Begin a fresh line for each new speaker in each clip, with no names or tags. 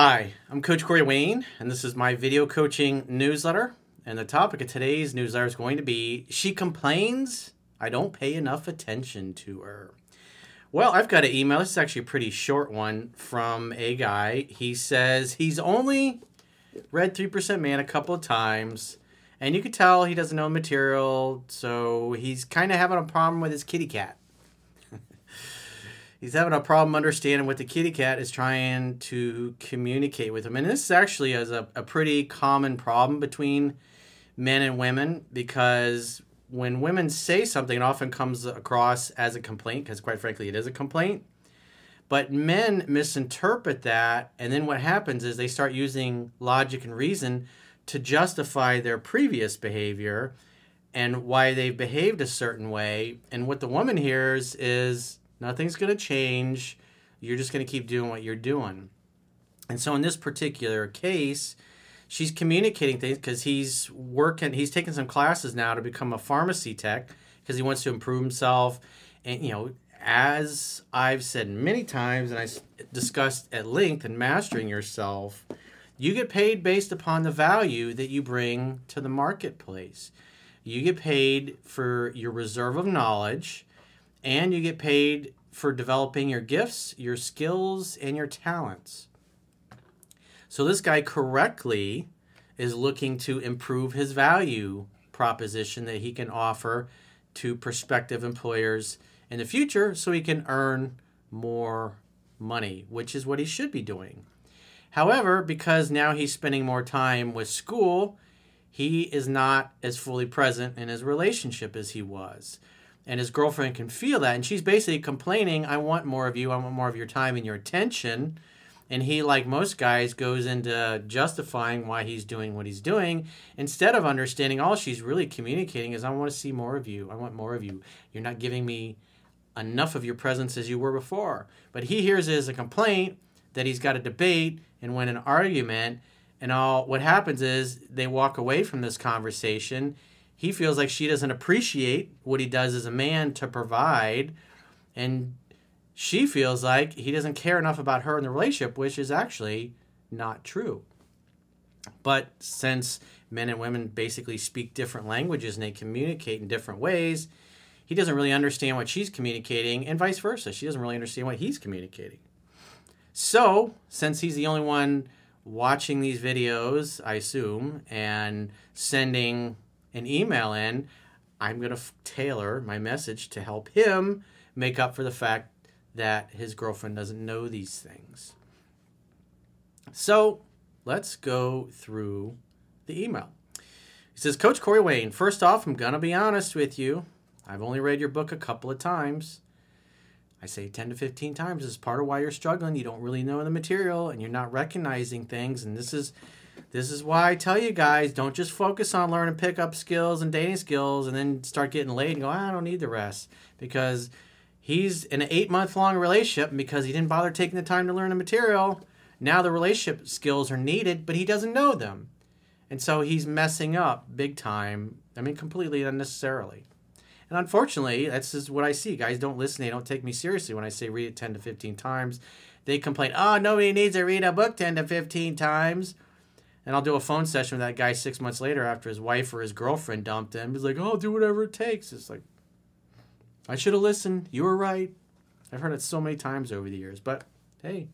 Hi, I'm Coach Corey Wayne, and this is my video coaching newsletter. And the topic of today's newsletter is going to be She complains I don't pay enough attention to her. Well, I've got an email. This is actually a pretty short one from a guy. He says he's only read 3% Man a couple of times, and you could tell he doesn't know the material, so he's kind of having a problem with his kitty cat. He's having a problem understanding what the kitty cat is trying to communicate with him. And this actually is a, a pretty common problem between men and women because when women say something, it often comes across as a complaint because, quite frankly, it is a complaint. But men misinterpret that, and then what happens is they start using logic and reason to justify their previous behavior and why they've behaved a certain way. And what the woman hears is nothing's going to change. You're just going to keep doing what you're doing. And so, in this particular case, she's communicating things because he's working he's taking some classes now to become a pharmacy tech because he wants to improve himself and you know as i've said many times and i discussed at length in mastering yourself you get paid based upon the value that you bring to the marketplace you get paid for your reserve of knowledge and you get paid for developing your gifts your skills and your talents so this guy correctly is looking to improve his value proposition that he can offer to prospective employers in the future so he can earn more money, which is what he should be doing. However, because now he's spending more time with school, he is not as fully present in his relationship as he was. And his girlfriend can feel that. And she's basically complaining, I want more of you. I want more of your time and your attention. And he, like most guys, goes into justifying why he's doing what he's doing instead of understanding all she's really communicating is, I want to see more of you. I want more of you. You're not giving me enough of your presence as you were before. But he hears it as a complaint that he's got a debate and win an argument. And all what happens is they walk away from this conversation. He feels like she doesn't appreciate what he does as a man to provide. And she feels like he doesn't care enough about her in the relationship, which is actually not true. But since men and women basically speak different languages and they communicate in different ways, he doesn't really understand what she's communicating, and vice versa. She doesn't really understand what he's communicating. So, since he's the only one watching these videos, I assume, and sending an email in, I'm going to tailor my message to help him make up for the fact that his girlfriend doesn't know these things. So let's go through the email. He says, Coach Corey Wayne, first off, I'm going to be honest with you. I've only read your book a couple of times. I say 10 to 15 times is part of why you're struggling. You don't really know the material and you're not recognizing things. And this is this is why I tell you guys don't just focus on learning pickup skills and dating skills and then start getting laid and go, I don't need the rest. Because he's in an eight month long relationship because he didn't bother taking the time to learn the material. Now the relationship skills are needed, but he doesn't know them. And so he's messing up big time. I mean, completely unnecessarily. And unfortunately, that's just what I see. Guys don't listen. They don't take me seriously when I say read it 10 to 15 times. They complain, oh, nobody needs to read a book 10 to 15 times. And I'll do a phone session with that guy six months later after his wife or his girlfriend dumped him. He's like, oh, do whatever it takes. It's like, I should have listened. You were right. I've heard it so many times over the years. But hey,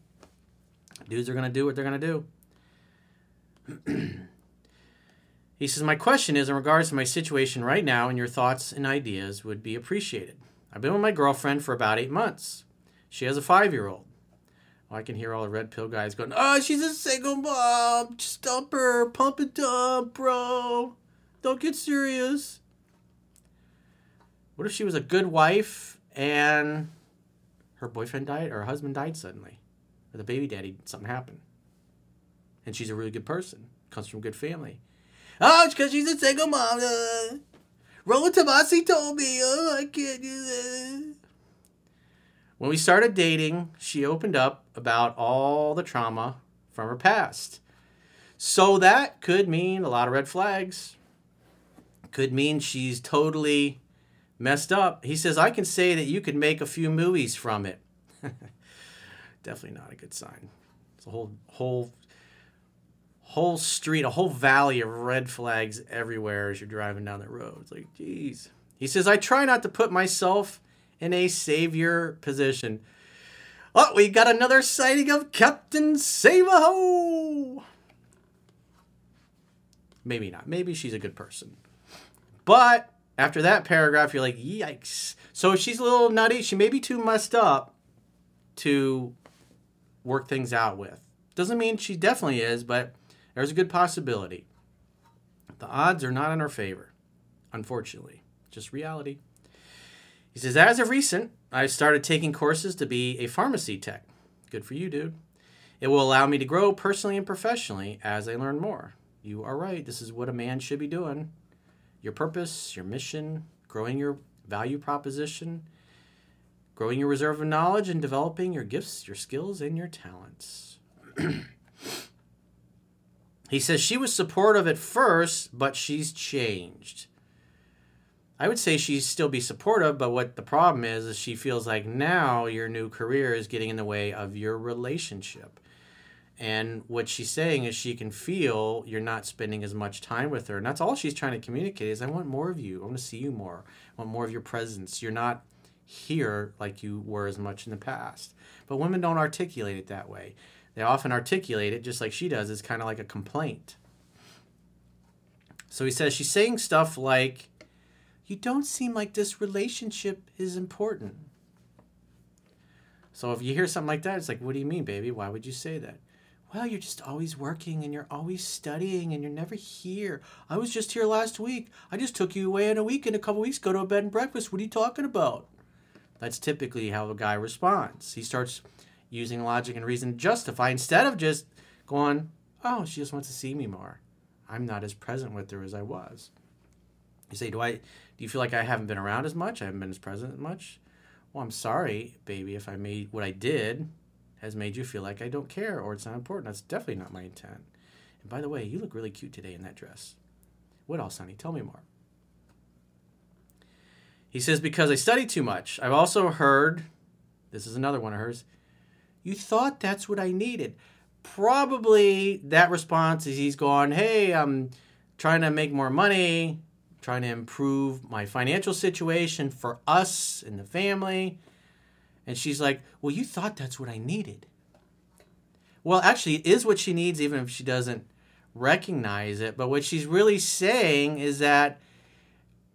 dudes are going to do what they're going to do. he says, My question is in regards to my situation right now, and your thoughts and ideas would be appreciated. I've been with my girlfriend for about eight months. She has a five year old. I can hear all the red pill guys going, Oh, she's a single mom. Just dump her. Pump and dump, bro. Don't get serious. What if she was a good wife and her boyfriend died or her husband died suddenly? Or the baby daddy, something happened. And she's a really good person, comes from a good family. Oh, it's because she's a single mom. Uh, Rollo Tomassi told me, oh, I can't do that. When we started dating, she opened up about all the trauma from her past. So that could mean a lot of red flags. Could mean she's totally messed up. He says, I can say that you could make a few movies from it. Definitely not a good sign. It's a whole whole whole street, a whole valley of red flags everywhere as you're driving down the road. It's like, geez. He says, I try not to put myself in a savior position. Oh, we got another sighting of Captain Save-A-Ho. Maybe not. Maybe she's a good person. But after that paragraph, you're like, yikes. So she's a little nutty. She may be too messed up to work things out with. Doesn't mean she definitely is, but there's a good possibility. The odds are not in her favor, unfortunately. Just reality. He says, as of recent, I've started taking courses to be a pharmacy tech. Good for you, dude. It will allow me to grow personally and professionally as I learn more. You are right. This is what a man should be doing. Your purpose, your mission, growing your value proposition, growing your reserve of knowledge, and developing your gifts, your skills, and your talents. he says she was supportive at first, but she's changed. I would say she'd still be supportive, but what the problem is is she feels like now your new career is getting in the way of your relationship. And what she's saying is she can feel you're not spending as much time with her. And that's all she's trying to communicate is I want more of you. I want to see you more. I want more of your presence. You're not here like you were as much in the past. But women don't articulate it that way. They often articulate it just like she does, as kind of like a complaint. So he says she's saying stuff like, You don't seem like this relationship is important. So if you hear something like that, it's like, What do you mean, baby? Why would you say that? Well, you're just always working and you're always studying and you're never here. I was just here last week. I just took you away in a week and a couple weeks go to a bed and breakfast. What are you talking about? That's typically how a guy responds. He starts using logic and reason to justify instead of just going, oh, she just wants to see me more. I'm not as present with her as I was. You say, do I do you feel like I haven't been around as much? I haven't been as present as much? Well, I'm sorry, baby, if I made what I did has made you feel like I don't care or it's not important. That's definitely not my intent. And by the way, you look really cute today in that dress. What else, honey? Tell me more. He says, Because I study too much. I've also heard, this is another one of hers, you thought that's what I needed. Probably that response is he's going, Hey, I'm trying to make more money, trying to improve my financial situation for us and the family. And she's like, Well, you thought that's what I needed. Well, actually, it is what she needs, even if she doesn't recognize it. But what she's really saying is that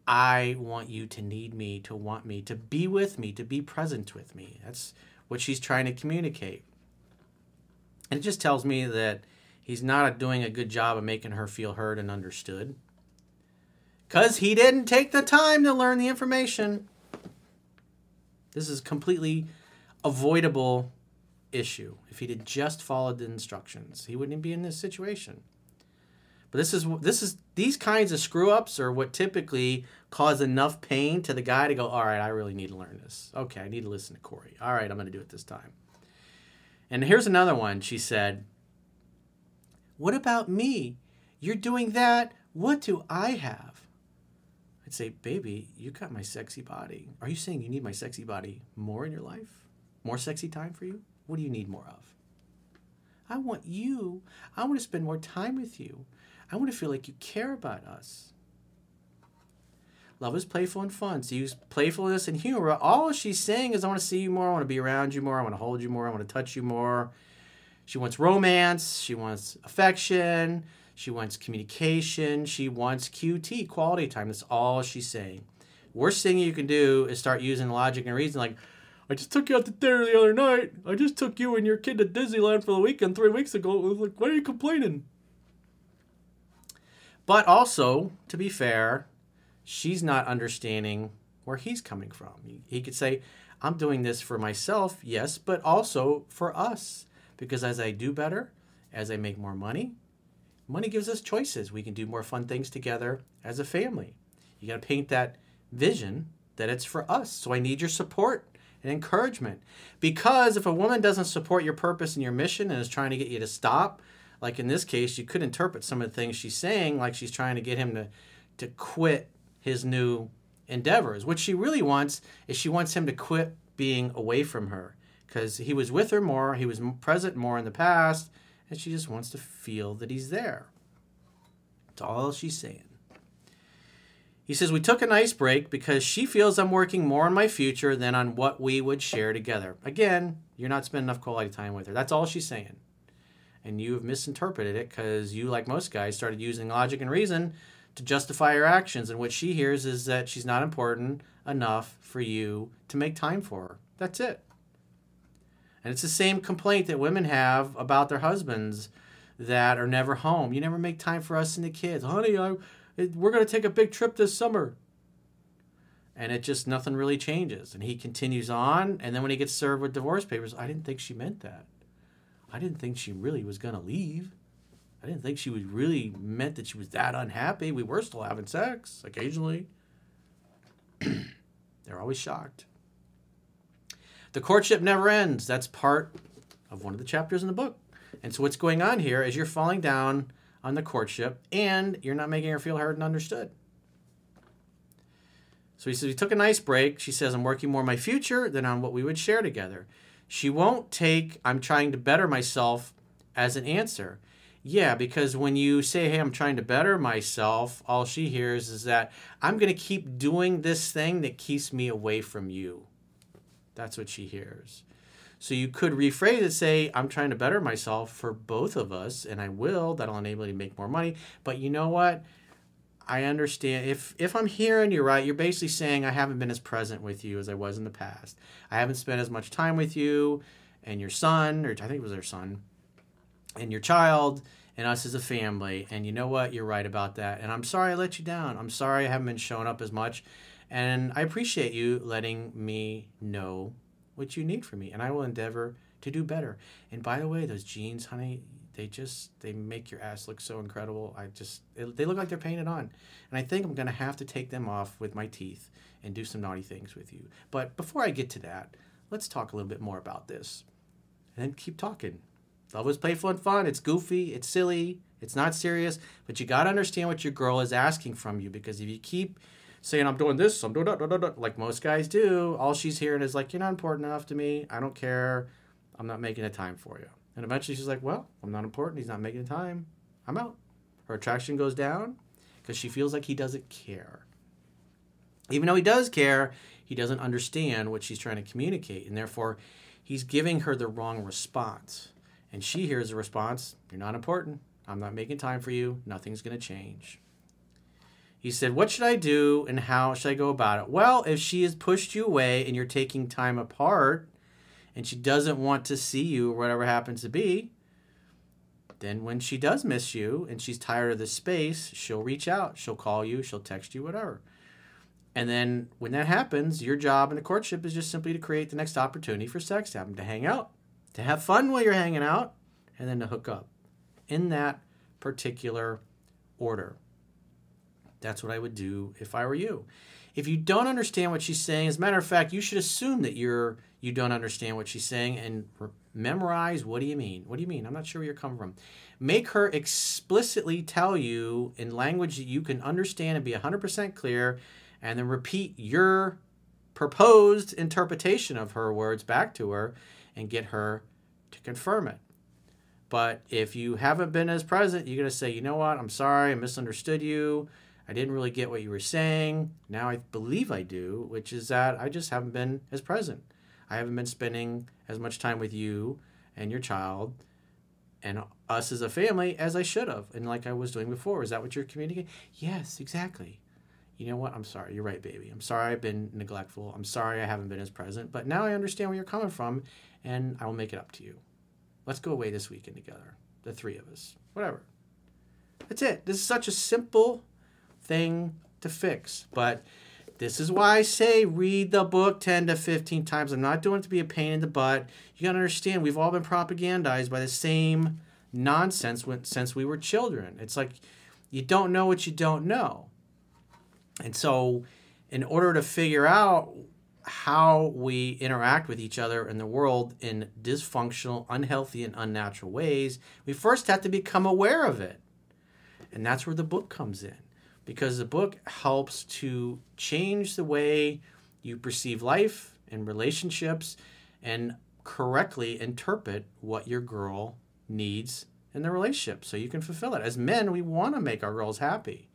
I want you to need me, to want me, to be with me, to be present with me. That's what she's trying to communicate. And it just tells me that he's not doing a good job of making her feel heard and understood. Because he didn't take the time to learn the information. This is completely avoidable issue. If he'd just followed the instructions, he wouldn't be in this situation. But this is this is these kinds of screw ups are what typically cause enough pain to the guy to go, all right, I really need to learn this. Okay, I need to listen to Corey. All right, I'm going to do it this time. And here's another one. She said, What about me? You're doing that. What do I have? Say, Baby, you got my sexy body. Are you saying you need my sexy body more in your life? More sexy time for you? What do you need more of? I want you. I want to spend more time with you. I want to feel like you care about us. Love is playful and fun. So use playfulness and humor. All she's saying is, I want to see you more. I want to be around you more. I want to hold you more. I want to touch you more. She wants romance. She wants affection. She wants communication. She wants QT, quality time. That's all she's saying. Worst thing you can do is start using logic and reason. Like, I just took you out to dinner the other night. I just took you and your kid to Disneyland for the weekend three weeks ago. Like, why are you complaining? But also, to be fair, she's not understanding where he's coming from. He could say, I'm doing this for myself, yes, but also for us. Because as I do better, as I make more money, money gives us choices. We can do more fun things together as a family. You got to paint that vision that it's for us. So I need your support and encouragement. Because if a woman doesn't support your purpose and your mission and is trying to get you to stop, like in this case, you could interpret some of the things she's saying like she's trying to get him to, to quit his new endeavors. What she really wants is she wants him to quit being away from her, because he was with her more, he was present more in the past, and she just wants to feel that he's there. That's all she's saying. He says, We took a nice break because she feels I'm working more on my future than on what we would share together. Again, you're not spending enough quality time with her. That's all she's saying. And you have misinterpreted it because you, like most guys, started using logic and reason to justify her actions. And what she hears is that she's not important enough for you to make time for her. That's it. And it's the same complaint that women have about their husbands that are never home. You never make time for us and the kids. Honey, I, we're going to take a big trip this summer. And it just, nothing really changes. And he continues on. And then when he gets served with divorce papers, I didn't think she meant that. I didn't think she really was going to leave. I didn't think she was really meant that she was that unhappy. We were still having sex occasionally. They're always shocked. The courtship never ends. That's part of one of the chapters in the book. And so what's going on here is you're falling down on the courtship and you're not making her feel heard and understood. So he says, We took a nice break. She says, I'm working more on my future than on what we would share together. She won't take, I'm trying to better myself as an answer. Yeah, because when you say, hey, I'm trying to better myself, all she hears is that I'm going to keep doing this thing that keeps me away from you. That's what she hears. So you could rephrase it, say, I'm trying to better myself for both of us, and I will. That'll enable you to make more money. But you know what? I understand. If if I'm hearing you right, you're basically saying I haven't been as present with you as I was in the past. I haven't spent as much time with you and your son, or I think it was their son, and your child and us as a family. And you know what? You're right about that. And I'm sorry I let you down. I'm sorry I haven't been showing up as much. And I appreciate you letting me know what you need from me. And I will endeavor to do better. And by the way, those jeans, honey, they just they make your ass look so incredible. I just it, they look like they're painted on. And I think I'm to have to take them off with my teeth and do some naughty things with you. But before I get to that, let's talk a little bit more about this. And then keep talking. Love is playful and fun. It's goofy, it's silly, it's not serious, but you got to understand what your girl is asking from you because if you keep saying I'm doing this, I'm doing that, like most guys do. All she's hearing is like, "You're not important enough to me. I don't care. I'm not making the time for you." And eventually, she's like, "Well, I'm not important. He's not making the time. I'm out." Her attraction goes down because she feels like he doesn't care. Even though he does care, he doesn't understand what she's trying to communicate, and therefore, he's giving her the wrong response. And she hears the response, "You're not important. I'm not making time for you. Nothing's going to change." He said, What should I do and how should I go about it? Well, if she has pushed you away and you're taking time apart and she doesn't want to see you or whatever happens to be, then when she does miss you and she's tired of the space, she'll reach out. She'll call you, she'll text you, whatever. And then when that happens, your job in the courtship is just simply to create the next opportunity for sex, to them to hang out, to have fun while you're hanging out, and then to hook up in that particular order. That's what I would do if I were you. If you don't understand what she's saying, as a matter of fact, you should assume that you're you don't understand what she's saying and re- memorize what do you mean? What do you mean? I'm not sure where you're coming from. Make her explicitly tell you in language that you can understand and be 100% clear and then repeat your proposed interpretation of her words back to her and get her to confirm it. But if you haven't been as present, you're going to say, you know what, I'm sorry, I misunderstood you. I didn't really get what you were saying. Now I believe I do, which is that I just haven't been as present. I haven't been spending as much time with you and your child and us as a family as I should have and like I was doing before. Is that what you're communicating? Yes, exactly. You know what? I'm sorry. You're right, baby. I'm sorry I've been neglectful. I'm sorry I haven't been as present, but now I understand where you're coming from and I will make it up to you. Let's go away this weekend together, the three of us. Whatever. That's it. This is such a simple thing to fix. But this is why I say read the book 10 to 15 times. I'm not doing it to be a pain in the butt. You got to understand, we've all been propagandized by the same nonsense when, since we were children. It's like you don't know what you don't know. And so, in order to figure out how we interact with each other in the world in dysfunctional, unhealthy, and unnatural ways, we first have to become aware of it. And that's where the book comes in because the book helps to change the way you perceive life and relationships and correctly interpret what your girl needs in the relationship so you can fulfill it. As men, we want to make our girls happy.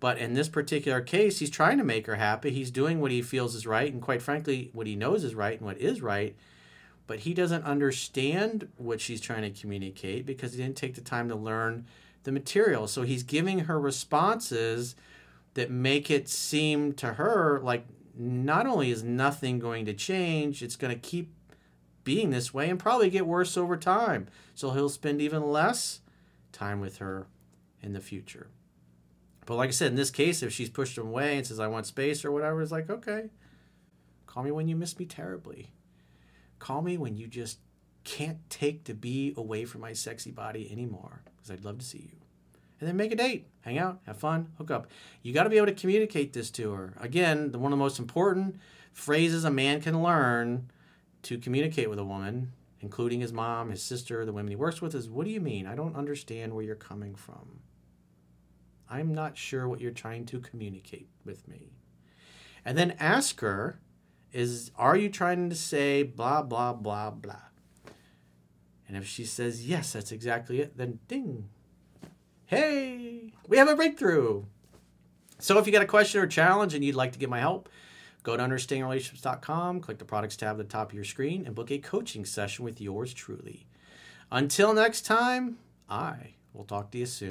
But in this particular case, he's trying to make her happy. He's doing what he feels is right, and quite frankly, what he knows is right and what is right. But he doesn't understand what she's trying to communicate because he didn't take the time to learn the material. So he's giving her responses that make it seem to her like not only is nothing going to change, it's going to keep being this way and probably get worse over time. So he'll spend even less time with her in the future. But like I said, in this case, if she's pushed him away and says, I want space or whatever, it's like, okay, call me when you miss me terribly. Call me when you just can't take to be away from my sexy body anymore because I'd love to see you. And then make a date, hang out, have fun, hook up. You got to be able to communicate this to her. Again, the, one of the most important phrases a man can learn to communicate with a woman, including his mom, his sister, the women he works with, is what do you mean? I don't understand where you're coming from. I'm not sure what you're trying to communicate with me. And then ask her, is are you trying to say blah blah blah blah? And if she says yes, that's exactly it, then ding. Hey, we have a breakthrough. So if you got a question or challenge and you'd like to get my help, go to understandingrelationships.com, click the products tab at the top of your screen, and book a coaching session with yours truly. Until next time, I will talk to you soon.